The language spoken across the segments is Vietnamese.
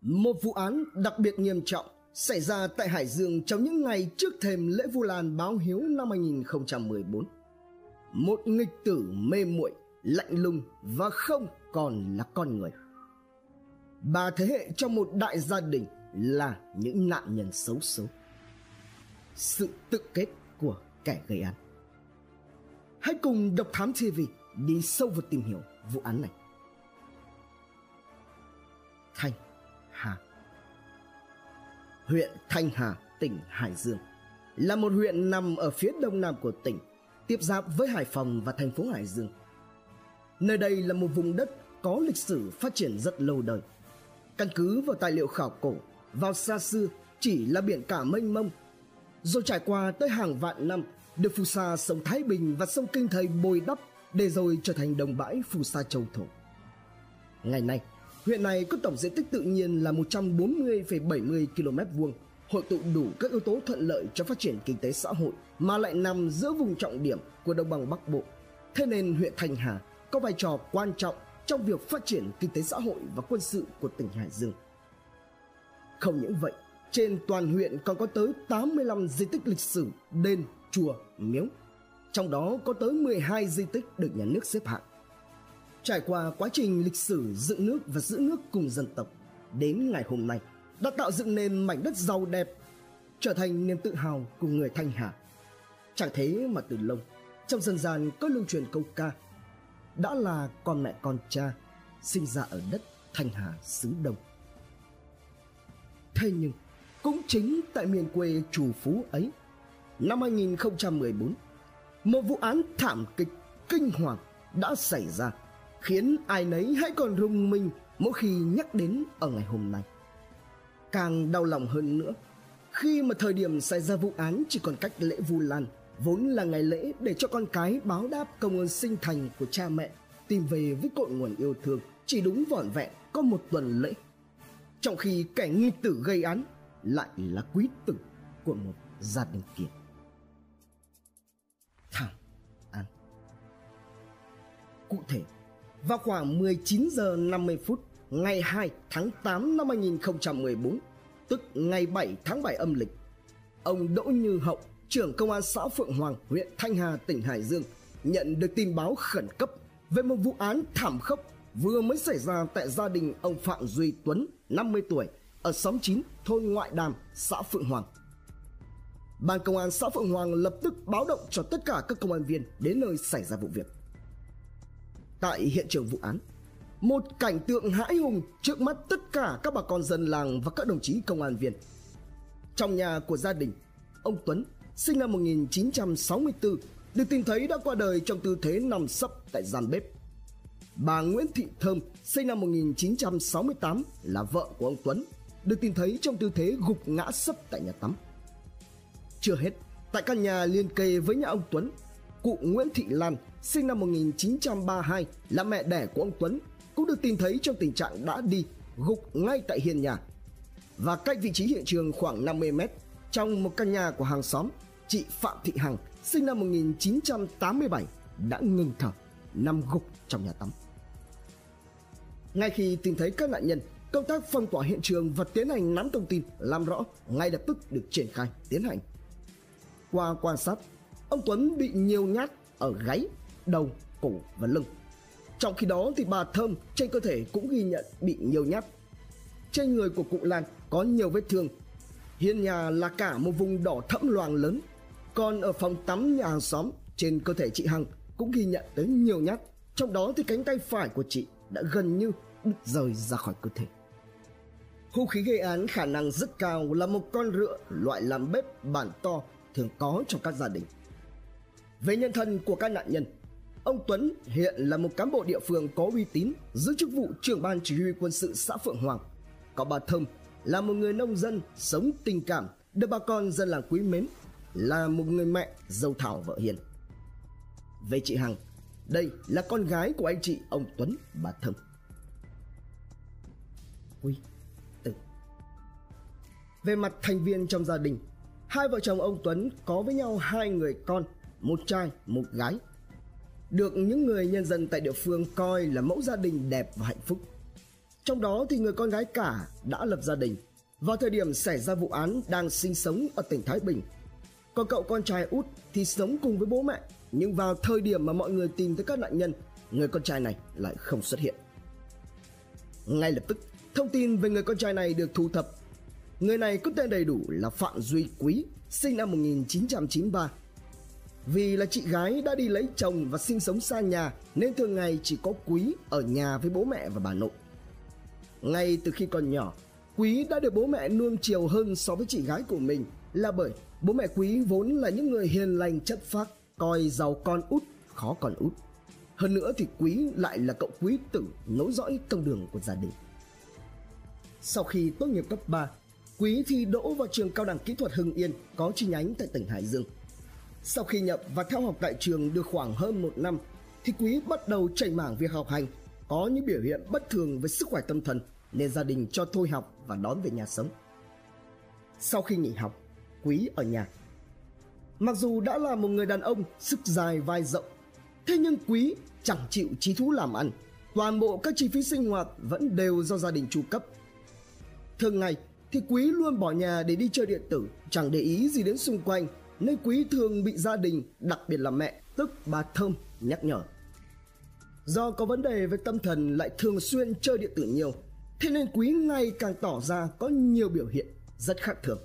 Một vụ án đặc biệt nghiêm trọng xảy ra tại Hải Dương trong những ngày trước thềm lễ Vu Lan báo hiếu năm 2014. Một nghịch tử mê muội, lạnh lùng và không còn là con người. Ba thế hệ trong một đại gia đình là những nạn nhân xấu số. Sự tự kết của kẻ gây án. Hãy cùng Độc Thám TV đi sâu vào tìm hiểu vụ án này. Thanh Hà Huyện Thanh Hà, tỉnh Hải Dương là một huyện nằm ở phía đông nam của tỉnh, tiếp giáp với Hải Phòng và thành phố Hải Dương. Nơi đây là một vùng đất có lịch sử phát triển rất lâu đời. Căn cứ vào tài liệu khảo cổ, vào xa xưa chỉ là biển cả mênh mông. Rồi trải qua tới hàng vạn năm, được phù sa sông Thái Bình và sông Kinh Thầy bồi đắp để rồi trở thành đồng bãi phù sa châu thổ. Ngày nay, huyện này có tổng diện tích tự nhiên là 140,70 km vuông, hội tụ đủ các yếu tố thuận lợi cho phát triển kinh tế xã hội mà lại nằm giữa vùng trọng điểm của đồng bằng Bắc Bộ. Thế nên huyện Thanh Hà có vai trò quan trọng trong việc phát triển kinh tế xã hội và quân sự của tỉnh Hải Dương. Không những vậy, trên toàn huyện còn có tới 85 di tích lịch sử, đền, chùa, miếu. Trong đó có tới 12 di tích được nhà nước xếp hạng. Trải qua quá trình lịch sử dựng nước và giữ nước cùng dân tộc, đến ngày hôm nay đã tạo dựng nên mảnh đất giàu đẹp, trở thành niềm tự hào của người Thanh Hà. Chẳng thế mà từ lâu, trong dân gian có lưu truyền câu ca đã là con mẹ con cha sinh ra ở đất Thanh Hà xứ Đông. Thế nhưng, cũng chính tại miền quê chủ phú ấy, năm 2014, một vụ án thảm kịch kinh hoàng đã xảy ra khiến ai nấy hãy còn rung mình mỗi khi nhắc đến ở ngày hôm nay. Càng đau lòng hơn nữa, khi mà thời điểm xảy ra vụ án chỉ còn cách lễ Vu Lan, vốn là ngày lễ để cho con cái báo đáp công ơn sinh thành của cha mẹ, tìm về với cội nguồn yêu thương, chỉ đúng vỏn vẹn có một tuần lễ. Trong khi kẻ nghi tử gây án lại là quý tử của một gia đình kiệt. thảo an Cụ thể, vào khoảng 19 giờ 50 phút ngày 2 tháng 8 năm 2014, tức ngày 7 tháng 7 âm lịch, ông Đỗ Như Hậu, trưởng công an xã Phượng Hoàng, huyện Thanh Hà, tỉnh Hải Dương, nhận được tin báo khẩn cấp về một vụ án thảm khốc vừa mới xảy ra tại gia đình ông Phạm Duy Tuấn, 50 tuổi, ở xóm 9, thôn Ngoại Đàm, xã Phượng Hoàng. Ban công an xã Phượng Hoàng lập tức báo động cho tất cả các công an viên đến nơi xảy ra vụ việc. Tại hiện trường vụ án, một cảnh tượng hãi hùng trước mắt tất cả các bà con dân làng và các đồng chí công an viên. Trong nhà của gia đình, ông Tuấn sinh năm 1964 được tìm thấy đã qua đời trong tư thế nằm sấp tại gian bếp. Bà Nguyễn Thị Thơm sinh năm 1968 là vợ của ông Tuấn được tìm thấy trong tư thế gục ngã sấp tại nhà tắm. Chưa hết, tại căn nhà liên kề với nhà ông Tuấn, cụ Nguyễn Thị Lan sinh năm 1932 là mẹ đẻ của ông Tuấn cũng được tìm thấy trong tình trạng đã đi gục ngay tại hiên nhà và cách vị trí hiện trường khoảng 50 mét trong một căn nhà của hàng xóm chị Phạm Thị Hằng sinh năm 1987 đã ngừng thở nằm gục trong nhà tắm. Ngay khi tìm thấy các nạn nhân, công tác phong tỏa hiện trường và tiến hành nắm thông tin làm rõ ngay lập tức được triển khai tiến hành. Qua quan sát, ông Tuấn bị nhiều nhát ở gáy, đầu, cổ và lưng. Trong khi đó thì bà Thơm trên cơ thể cũng ghi nhận bị nhiều nhát. Trên người của cụ Lan có nhiều vết thương. Hiên nhà là cả một vùng đỏ thẫm loàng lớn. Còn ở phòng tắm nhà hàng xóm trên cơ thể chị Hằng cũng ghi nhận tới nhiều nhát. Trong đó thì cánh tay phải của chị đã gần như đứt rời ra khỏi cơ thể. Hung khí gây án khả năng rất cao là một con rựa loại làm bếp bản to thường có trong các gia đình. Về nhân thân của các nạn nhân, ông Tuấn hiện là một cán bộ địa phương có uy tín giữ chức vụ trưởng ban chỉ huy quân sự xã Phượng Hoàng. Có bà Thơm là một người nông dân sống tình cảm, được bà con dân làng quý mến, là một người mẹ dâu thảo vợ hiền. Về chị Hằng, đây là con gái của anh chị ông Tuấn, bà Thơm. Quy tử ừ. Về mặt thành viên trong gia đình, hai vợ chồng ông Tuấn có với nhau hai người con, một trai, một gái. Được những người nhân dân tại địa phương coi là mẫu gia đình đẹp và hạnh phúc. Trong đó thì người con gái cả đã lập gia đình. Vào thời điểm xảy ra vụ án đang sinh sống ở tỉnh Thái Bình. Còn cậu con trai út thì sống cùng với bố mẹ. Nhưng vào thời điểm mà mọi người tìm thấy các nạn nhân, người con trai này lại không xuất hiện. Ngay lập tức, thông tin về người con trai này được thu thập. Người này có tên đầy đủ là Phạm Duy Quý, sinh năm 1993. Vì là chị gái đã đi lấy chồng và sinh sống xa nhà nên thường ngày chỉ có Quý ở nhà với bố mẹ và bà nội. Ngay từ khi còn nhỏ, Quý đã được bố mẹ nuông chiều hơn so với chị gái của mình là bởi bố mẹ Quý vốn là những người hiền lành chất phác, coi giàu con út khó còn út. Hơn nữa thì Quý lại là cậu quý tử nối dõi công đường của gia đình. Sau khi tốt nghiệp cấp 3, Quý thi đỗ vào trường cao đẳng kỹ thuật Hưng Yên có chi nhánh tại tỉnh Hải Dương. Sau khi nhập và theo học tại trường được khoảng hơn một năm thì Quý bắt đầu chảy mảng việc học hành, có những biểu hiện bất thường về sức khỏe tâm thần nên gia đình cho thôi học và đón về nhà sống. Sau khi nghỉ học, Quý ở nhà. Mặc dù đã là một người đàn ông sức dài vai rộng, thế nhưng Quý chẳng chịu trí thú làm ăn, toàn bộ các chi phí sinh hoạt vẫn đều do gia đình chu cấp. Thường ngày thì Quý luôn bỏ nhà để đi chơi điện tử, chẳng để ý gì đến xung quanh, nên Quý thường bị gia đình, đặc biệt là mẹ, tức bà Thơm, nhắc nhở. Do có vấn đề về tâm thần lại thường xuyên chơi điện tử nhiều, thế nên Quý ngày càng tỏ ra có nhiều biểu hiện rất khác thường.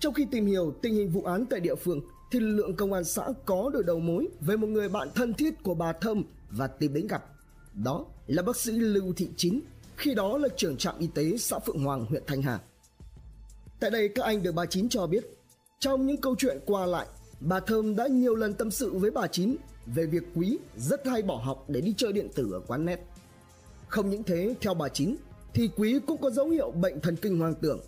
Trong khi tìm hiểu tình hình vụ án tại địa phương, thì lực lượng công an xã có được đầu mối về một người bạn thân thiết của bà Thơm và tìm đến gặp. Đó là bác sĩ Lưu Thị Chín, khi đó là trưởng trạm y tế xã Phượng Hoàng, huyện Thanh Hà. Tại đây các anh được bà Chín cho biết, trong những câu chuyện qua lại, bà Thơm đã nhiều lần tâm sự với bà Chín về việc Quý rất hay bỏ học để đi chơi điện tử ở quán net. Không những thế, theo bà Chín, thì Quý cũng có dấu hiệu bệnh thần kinh hoang tưởng.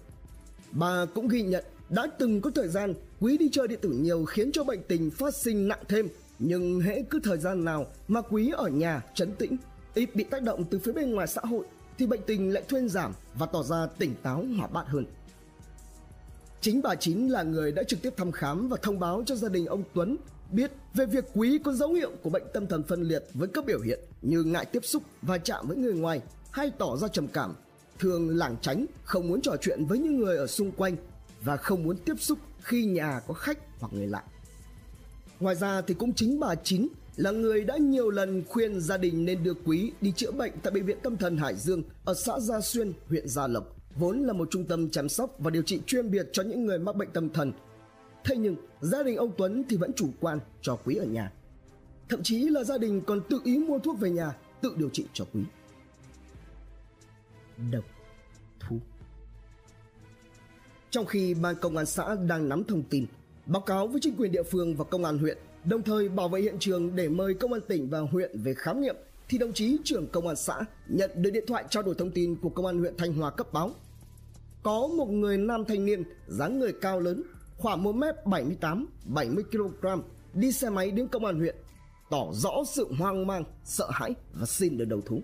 Bà cũng ghi nhận đã từng có thời gian Quý đi chơi điện tử nhiều khiến cho bệnh tình phát sinh nặng thêm nhưng hễ cứ thời gian nào mà Quý ở nhà trấn tĩnh ít bị tác động từ phía bên ngoài xã hội thì bệnh tình lại thuyên giảm và tỏ ra tỉnh táo hỏa bát hơn. Chính bà Chín là người đã trực tiếp thăm khám và thông báo cho gia đình ông Tuấn biết về việc Quý có dấu hiệu của bệnh tâm thần phân liệt với các biểu hiện như ngại tiếp xúc và chạm với người ngoài hay tỏ ra trầm cảm, thường lảng tránh, không muốn trò chuyện với những người ở xung quanh và không muốn tiếp xúc khi nhà có khách hoặc người lạ. Ngoài ra thì cũng chính bà Chín là người đã nhiều lần khuyên gia đình nên đưa Quý đi chữa bệnh tại bệnh viện tâm thần Hải Dương ở xã Gia Xuyên, huyện Gia Lộc, vốn là một trung tâm chăm sóc và điều trị chuyên biệt cho những người mắc bệnh tâm thần. Thế nhưng gia đình ông Tuấn thì vẫn chủ quan cho Quý ở nhà. Thậm chí là gia đình còn tự ý mua thuốc về nhà tự điều trị cho Quý. Độc thú trong khi ban công an xã đang nắm thông tin, báo cáo với chính quyền địa phương và công an huyện, đồng thời bảo vệ hiện trường để mời công an tỉnh và huyện về khám nghiệm, thì đồng chí trưởng công an xã nhận được điện thoại trao đổi thông tin của công an huyện Thanh Hóa cấp báo. Có một người nam thanh niên, dáng người cao lớn, khoảng 1m78, 70 kg, đi xe máy đến công an huyện, tỏ rõ sự hoang mang, sợ hãi và xin được đầu thú.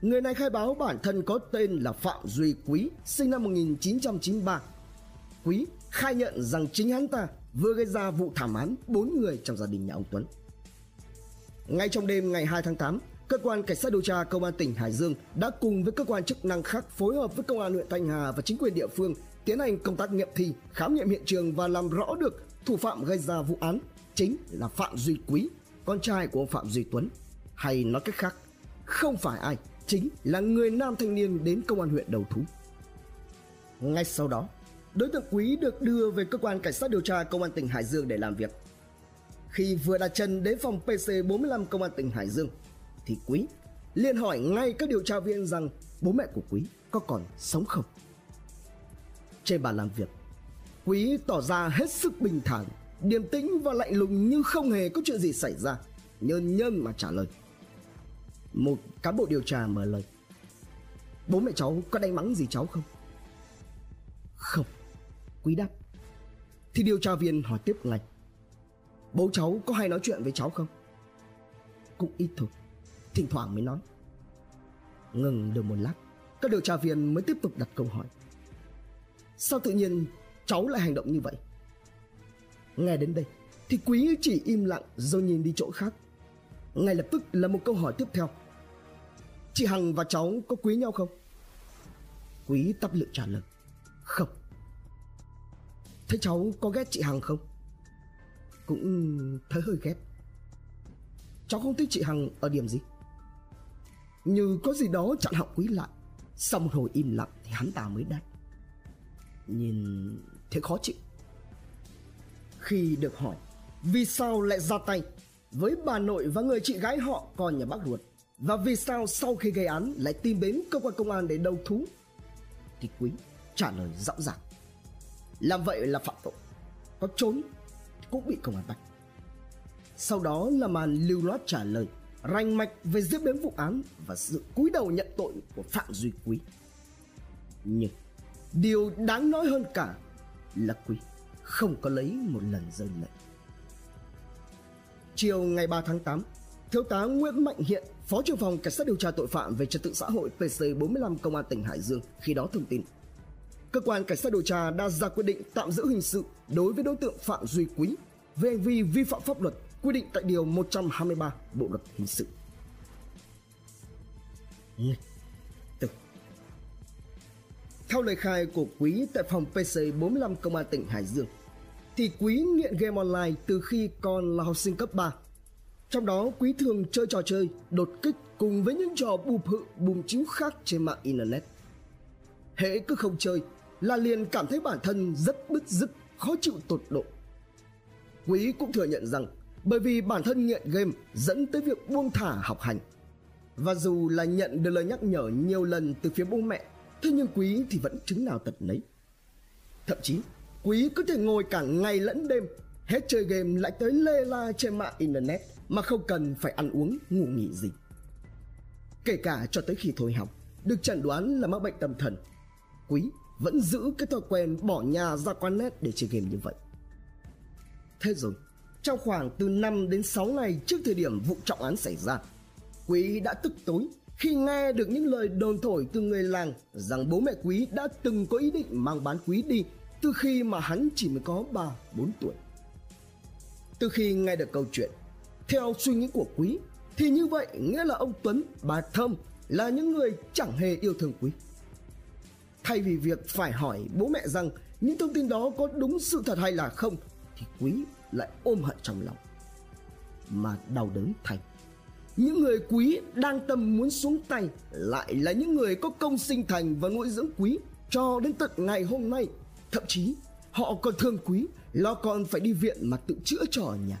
Người này khai báo bản thân có tên là Phạm Duy Quý, sinh năm 1993. Quý khai nhận rằng chính hắn ta vừa gây ra vụ thảm án bốn người trong gia đình nhà ông Tuấn. Ngay trong đêm ngày 2 tháng 8, cơ quan cảnh sát điều tra công an tỉnh Hải Dương đã cùng với cơ quan chức năng khác phối hợp với công an huyện Thanh Hà và chính quyền địa phương tiến hành công tác nghiệm thi, khám nghiệm hiện trường và làm rõ được thủ phạm gây ra vụ án chính là Phạm Duy Quý, con trai của ông Phạm Duy Tuấn, hay nói cách khác, không phải ai chính là người nam thanh niên đến công an huyện đầu thú. Ngay sau đó, đối tượng Quý được đưa về cơ quan cảnh sát điều tra công an tỉnh Hải Dương để làm việc. Khi vừa đặt chân đến phòng PC45 công an tỉnh Hải Dương, thì Quý liền hỏi ngay các điều tra viên rằng bố mẹ của Quý có còn sống không. Trên bàn làm việc, Quý tỏ ra hết sức bình thản, điềm tĩnh và lạnh lùng như không hề có chuyện gì xảy ra, nhơn nhơn mà trả lời. Một cán bộ điều tra mở lời Bố mẹ cháu có đánh mắng gì cháu không? Không Quý đáp Thì điều tra viên hỏi tiếp ngay Bố cháu có hay nói chuyện với cháu không? Cũng ít thôi Thỉnh thoảng mới nói Ngừng được một lát, Các điều tra viên mới tiếp tục đặt câu hỏi Sao tự nhiên cháu lại hành động như vậy? Nghe đến đây, Thì quý chỉ im lặng rồi nhìn đi chỗ khác Ngay lập tức là một câu hỏi tiếp theo Chị Hằng và cháu có quý nhau không? Quý tắp lự trả lời, Không Thế cháu có ghét chị Hằng không? Cũng thấy hơi ghét Cháu không thích chị Hằng ở điểm gì? Như có gì đó chặn họng quý lại. Xong rồi hồi im lặng thì hắn ta mới đáp. Nhìn thế khó chịu. Khi được hỏi, Vì sao lại ra tay? Với bà nội và người chị gái họ còn nhà bác ruột. Và vì sao sau khi gây án Lại tìm đến cơ quan công an để đầu thú? Thì quý trả lời rõ ràng. Làm vậy là phạm tội. Có trốn cũng bị công an bắt. Sau đó là màn lưu loát trả lời rành mạch về diễn biến vụ án và sự cúi đầu nhận tội của Phạm Duy Quý. Nhưng điều đáng nói hơn cả là Quý không có lấy một lần rơi lệ. Chiều ngày 3 tháng 8, Thiếu tá Nguyễn Mạnh Hiện, Phó trưởng phòng Cảnh sát điều tra tội phạm về trật tự xã hội PC45 Công an tỉnh Hải Dương khi đó thông tin. Cơ quan Cảnh sát điều tra đã ra quyết định tạm giữ hình sự đối với đối tượng Phạm Duy Quý về hành vi vi phạm pháp luật quy định tại điều 123 Bộ luật hình sự. Nghịch tử Theo lời khai của Quý tại phòng PC 45 Công an tỉnh Hải Dương, thì Quý nghiện game online từ khi còn là học sinh cấp 3. Trong đó Quý thường chơi trò chơi, đột kích cùng với những trò bùm hự bùm chiếu khác trên mạng Internet. Hễ cứ không chơi là liền cảm thấy bản thân rất bứt rứt, khó chịu tột độ. Quý cũng thừa nhận rằng bởi vì bản thân nghiện game dẫn tới việc buông thả học hành. Và dù là nhận được lời nhắc nhở nhiều lần từ phía bố mẹ, thế nhưng Quý thì vẫn chứng nào tật nấy. Thậm chí, Quý có thể ngồi cả ngày lẫn đêm, hết chơi game lại tới lê la trên mạng internet mà không cần phải ăn uống, ngủ nghỉ gì. Kể cả cho tới khi thôi học, được chẩn đoán là mắc bệnh tâm thần, Quý vẫn giữ cái thói quen bỏ nhà ra quán net để chơi game như vậy. Thế rồi, trong khoảng từ 5 đến 6 ngày trước thời điểm vụ trọng án xảy ra. Quý đã tức tối khi nghe được những lời đồn thổi từ người làng rằng bố mẹ Quý đã từng có ý định mang bán Quý đi từ khi mà hắn chỉ mới có 3-4 tuổi. Từ khi nghe được câu chuyện, theo suy nghĩ của Quý thì như vậy nghĩa là ông Tuấn, bà Thơm là những người chẳng hề yêu thương Quý. Thay vì việc phải hỏi bố mẹ rằng những thông tin đó có đúng sự thật hay là không thì Quý lại ôm hận trong lòng. Mà đau đớn thay, những người quý đang tâm muốn xuống tay lại là những người có công sinh thành và nuôi dưỡng quý cho đến tận ngày hôm nay. Thậm chí, họ còn thương quý, lo còn phải đi viện mà tự chữa cho ở nhà.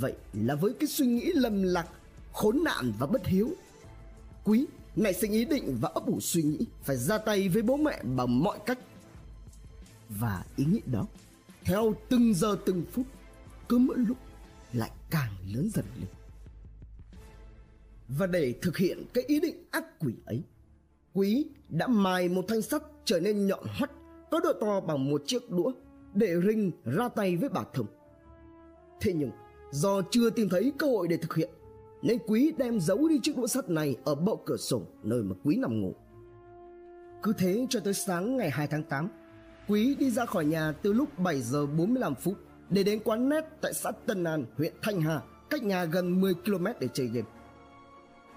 Vậy là với cái suy nghĩ lầm lạc, khốn nạn và bất hiếu, quý nảy sinh ý định và ấp ủ suy nghĩ phải ra tay với bố mẹ bằng mọi cách. Và ý nghĩ đó theo từng giờ từng phút, cứ mỗi lúc lại càng lớn dần lên. Và để thực hiện cái ý định ác quỷ ấy, quý đã mài một thanh sắt trở nên nhọn hoắt, có độ to bằng một chiếc đũa, để rinh ra tay với bà thông. Thế nhưng, do chưa tìm thấy cơ hội để thực hiện, nên quý đem giấu đi chiếc đũa sắt này ở bậu cửa sổ nơi mà quý nằm ngủ. Cứ thế cho tới sáng ngày 2 tháng 8 Quý đi ra khỏi nhà từ lúc 7 giờ 45 phút để đến quán net tại xã Tân An, huyện Thanh Hà, cách nhà gần 10 km để chơi game.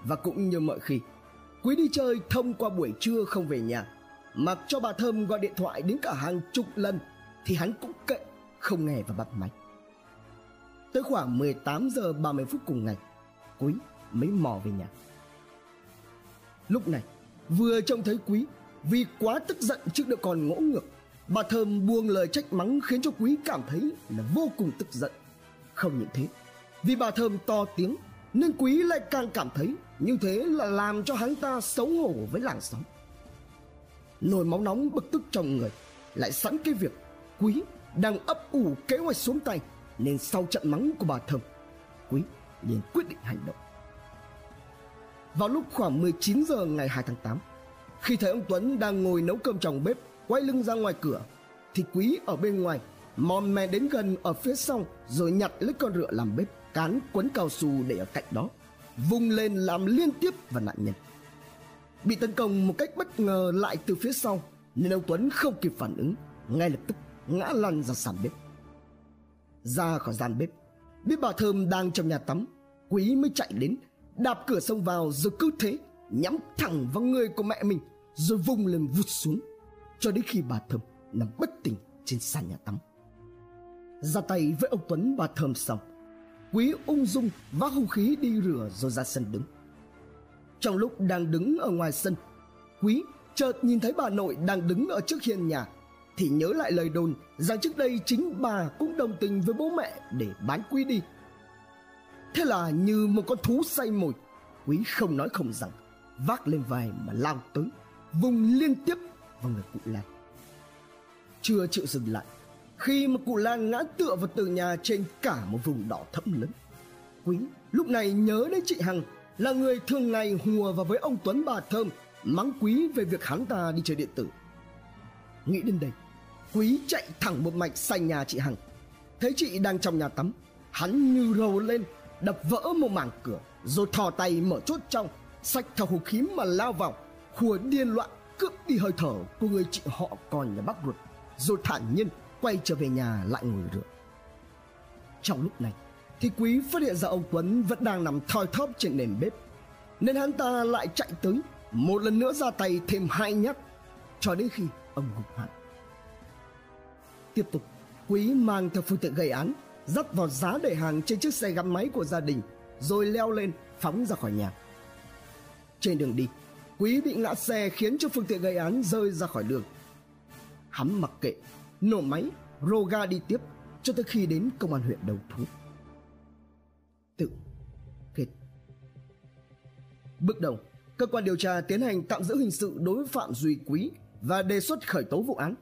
Và cũng như mọi khi, Quý đi chơi thông qua buổi trưa không về nhà, mặc cho bà Thơm gọi điện thoại đến cả hàng chục lần thì hắn cũng kệ, không nghe và bắt máy. Tới khoảng 18 giờ 30 phút cùng ngày, Quý mới mò về nhà. Lúc này, vừa trông thấy Quý vì quá tức giận trước đứa con ngỗ ngược Bà Thơm buông lời trách mắng khiến cho Quý cảm thấy là vô cùng tức giận. Không những thế, vì bà Thơm to tiếng nên Quý lại càng cảm thấy như thế là làm cho hắn ta xấu hổ với làng xóm. Nồi máu nóng bực tức trong người, lại sẵn cái việc Quý đang ấp ủ kế hoạch xuống tay nên sau trận mắng của bà Thơm, Quý liền quyết định hành động. Vào lúc khoảng 19 giờ ngày 2 tháng 8, khi thấy ông Tuấn đang ngồi nấu cơm trong bếp quay lưng ra ngoài cửa, thì quý ở bên ngoài, mòn mè đến gần ở phía sau, rồi nhặt lấy con rựa làm bếp, cán quấn cao su để ở cạnh đó vung lên làm liên tiếp vào nạn nhân. Bị tấn công một cách bất ngờ lại từ phía sau, nên ông tuấn không kịp phản ứng, ngay lập tức ngã lăn ra sàn bếp. Ra khỏi gian bếp, biết bà thơm đang trong nhà tắm, quý mới chạy đến, đạp cửa sông vào rồi cứ thế nhắm thẳng vào người của mẹ mình, rồi vung lên vụt xuống cho đến khi bà thơm nằm bất tỉnh trên sàn nhà tắm. Ra tay với ông tuấn bà thơm xong, quý ung dung vác hung khí đi rửa rồi ra sân đứng. Trong lúc đang đứng ở ngoài sân, quý chợt nhìn thấy bà nội đang đứng ở trước hiên nhà, thì nhớ lại lời đồn rằng trước đây chính bà cũng đồng tình với bố mẹ để bán quý đi. Thế là như một con thú say mồi, quý không nói không rằng, vác lên vai mà lao tới, vùng liên tiếp vào người cụ lan. Chưa chịu dừng lại, khi mà cụ lan ngã tựa vào tường nhà trên cả một vùng đỏ thẫm lớn, quý lúc này nhớ đến chị hằng là người thường ngày hùa vào với ông tuấn bà thơm, mắng quý về việc hắn ta đi chơi điện tử. Nghĩ đến đây, quý chạy thẳng một mạch sang nhà chị hằng. Thấy chị đang trong nhà tắm, hắn như rầu lên, đập vỡ một mảng cửa, rồi thò tay mở chốt trong sạch theo hộp khí mà lao vào khua điên loạn cướp đi hơi thở của người chị họ còn nhà bác ruột, rồi thản nhiên quay trở về nhà lại ngồi rượu trong lúc này, thì quý phát hiện ra ông tuấn vẫn đang nằm thoi thóp trên nền bếp, nên hắn ta lại chạy tới, một lần nữa ra tay thêm hai nhát, cho đến khi ông gục hẳn. Tiếp tục, quý mang theo phương tiện gây án, dắt vào giá để hàng trên chiếc xe gắn máy của gia đình, rồi leo lên phóng ra khỏi nhà. Trên đường đi quý bị ngã xe khiến cho phương tiện gây án rơi ra khỏi đường. Hắn mặc kệ, nổ máy, rô ga đi tiếp, cho tới khi đến công an huyện đầu thú. Tự kết. Bước đầu, cơ quan điều tra tiến hành tạm giữ hình sự đối với phạm duy quý và đề xuất khởi tố vụ án.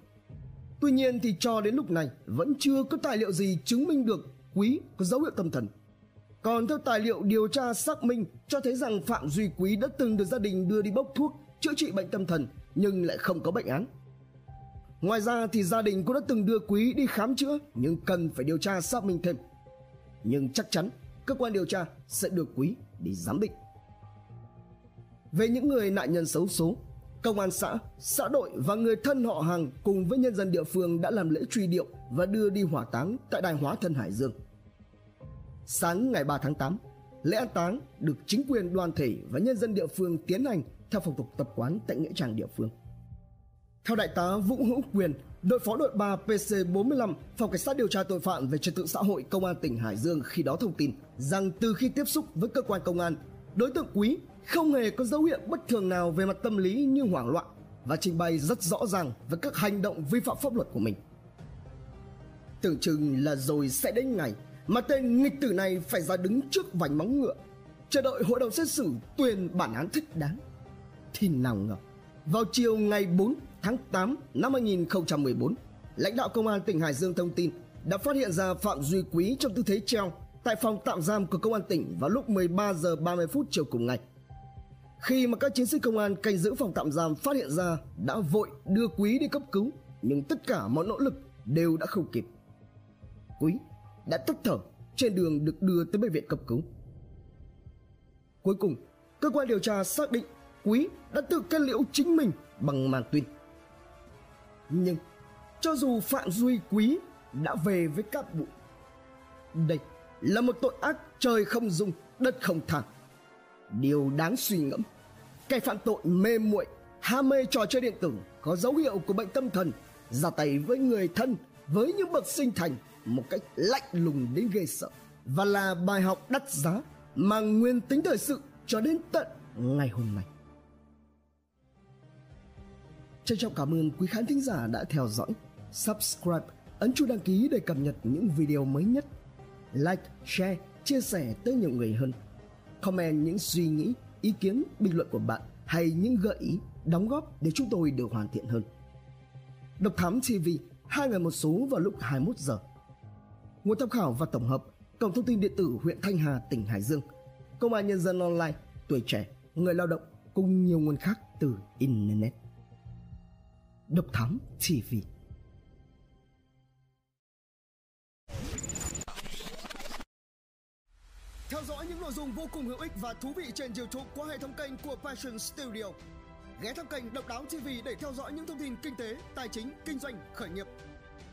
Tuy nhiên thì cho đến lúc này vẫn chưa có tài liệu gì chứng minh được quý có dấu hiệu tâm thần còn theo tài liệu điều tra xác minh, cho thấy rằng phạm duy quý đã từng được gia đình đưa đi bốc thuốc, chữa trị bệnh tâm thần, nhưng lại không có bệnh án. Ngoài ra thì gia đình cũng đã từng đưa quý đi khám chữa, nhưng cần phải điều tra xác minh thêm. Nhưng chắc chắn, cơ quan điều tra sẽ đưa quý đi giám định. Về những người nạn nhân xấu số, công an xã xã đội và người thân họ hàng cùng với nhân dân địa phương đã làm lễ truy điệu và đưa đi hỏa táng tại đài hóa thân hải dương sáng ngày 3 tháng 8 lễ an táng được chính quyền đoàn thể và nhân dân địa phương tiến hành theo phong tục tập quán tại nghĩa trang địa phương theo đại tá Vũ Hữu Quyền, đội phó đội 3 PC45, phòng cảnh sát điều tra tội phạm về trật tự xã hội công an tỉnh Hải Dương khi đó thông tin rằng từ khi tiếp xúc với cơ quan công an, đối tượng Quý không hề có dấu hiệu bất thường nào về mặt tâm lý như hoảng loạn và trình bày rất rõ ràng về các hành động vi phạm pháp luật của mình. Tưởng chừng là rồi sẽ đến ngày mà tên nghịch tử này phải ra đứng trước vành móng ngựa, chờ đợi hội đồng xét xử tuyên bản án thích đáng. Thì nào ngờ, vào chiều ngày 4 tháng 8 năm 2014, lãnh đạo công an tỉnh Hải Dương thông tin đã phát hiện ra Phạm Duy Quý trong tư thế treo tại phòng tạm giam của công an tỉnh vào lúc 13 giờ 30 phút chiều cùng ngày. Khi mà các chiến sĩ công an canh giữ phòng tạm giam phát hiện ra đã vội đưa Quý đi cấp cứu nhưng tất cả mọi nỗ lực đều đã không kịp. Quý đã tắt thở trên đường được đưa tới bệnh viện cấp cứu. Cuối cùng, cơ quan điều tra xác định Quý đã tự kết liễu chính mình bằng màn tuyên. Nhưng cho dù Phạm Duy Quý đã về với các bụi, đây là một tội ác trời không dung, đất không thẳng. Điều đáng suy ngẫm, kẻ phạm tội mê muội, ham mê trò chơi điện tử có dấu hiệu của bệnh tâm thần, ra tay với người thân, với những bậc sinh thành một cách lạnh lùng đến ghê sợ và là bài học đắt giá mà nguyên tính thời sự cho đến tận ngày hôm nay. Trân trọng cảm ơn quý khán thính giả đã theo dõi, subscribe, ấn chuông đăng ký để cập nhật những video mới nhất. Like, share, chia sẻ tới nhiều người hơn. Comment những suy nghĩ, ý kiến, bình luận của bạn hay những gợi ý, đóng góp để chúng tôi được hoàn thiện hơn. Độc Thám TV, hai ngày một số vào lúc 21 giờ. Nguồn tham khảo và tổng hợp, cổng thông tin điện tử huyện Thanh Hà, tỉnh Hải Dương, Công an Nhân dân Online, tuổi trẻ, người lao động cùng nhiều nguồn khác từ Internet. Độc Thám TV. Theo dõi những nội dung vô cùng hữu ích và thú vị trên YouTube qua hệ thống kênh của Passion Studio. Ghé thăm kênh Độc Đáo TV để theo dõi những thông tin kinh tế, tài chính, kinh doanh, khởi nghiệp.